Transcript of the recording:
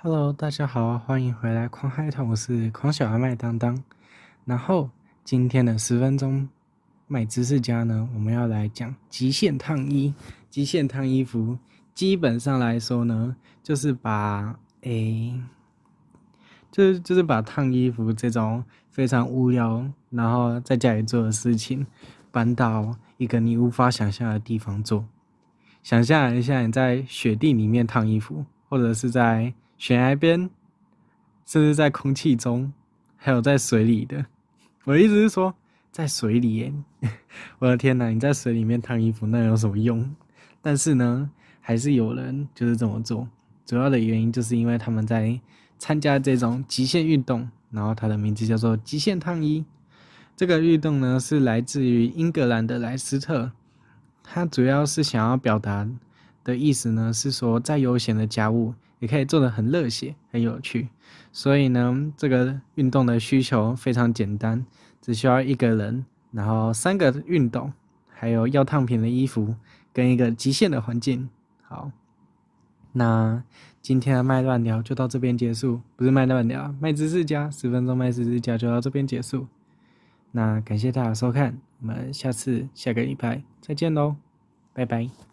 Hello，大家好，欢迎回来狂嗨团，我是狂小阿麦当当。然后今天的十分钟麦知识家呢，我们要来讲极限烫衣。极限烫衣服，基本上来说呢，就是把诶、就是就是把烫衣服这种非常无聊，然后在家里做的事情，搬到一个你无法想象的地方做。想象一下，你在雪地里面烫衣服，或者是在悬崖边，甚至在空气中，还有在水里的。我的意思是说，在水里耶，我的天哪！你在水里面烫衣服，那有什么用？但是呢，还是有人就是这么做。主要的原因就是因为他们在参加这种极限运动，然后它的名字叫做极限烫衣。这个运动呢，是来自于英格兰的莱斯特，它主要是想要表达的意思呢，是说再悠闲的家务。也可以做得很热血、很有趣，所以呢，这个运动的需求非常简单，只需要一个人，然后三个运动，还有要烫平的衣服，跟一个极限的环境。好，那今天的麦乱聊就到这边结束，不是麦乱聊，麦知识家十分钟麦知识家就到这边结束。那感谢大家收看，我们下次下个礼拜再见喽，拜拜。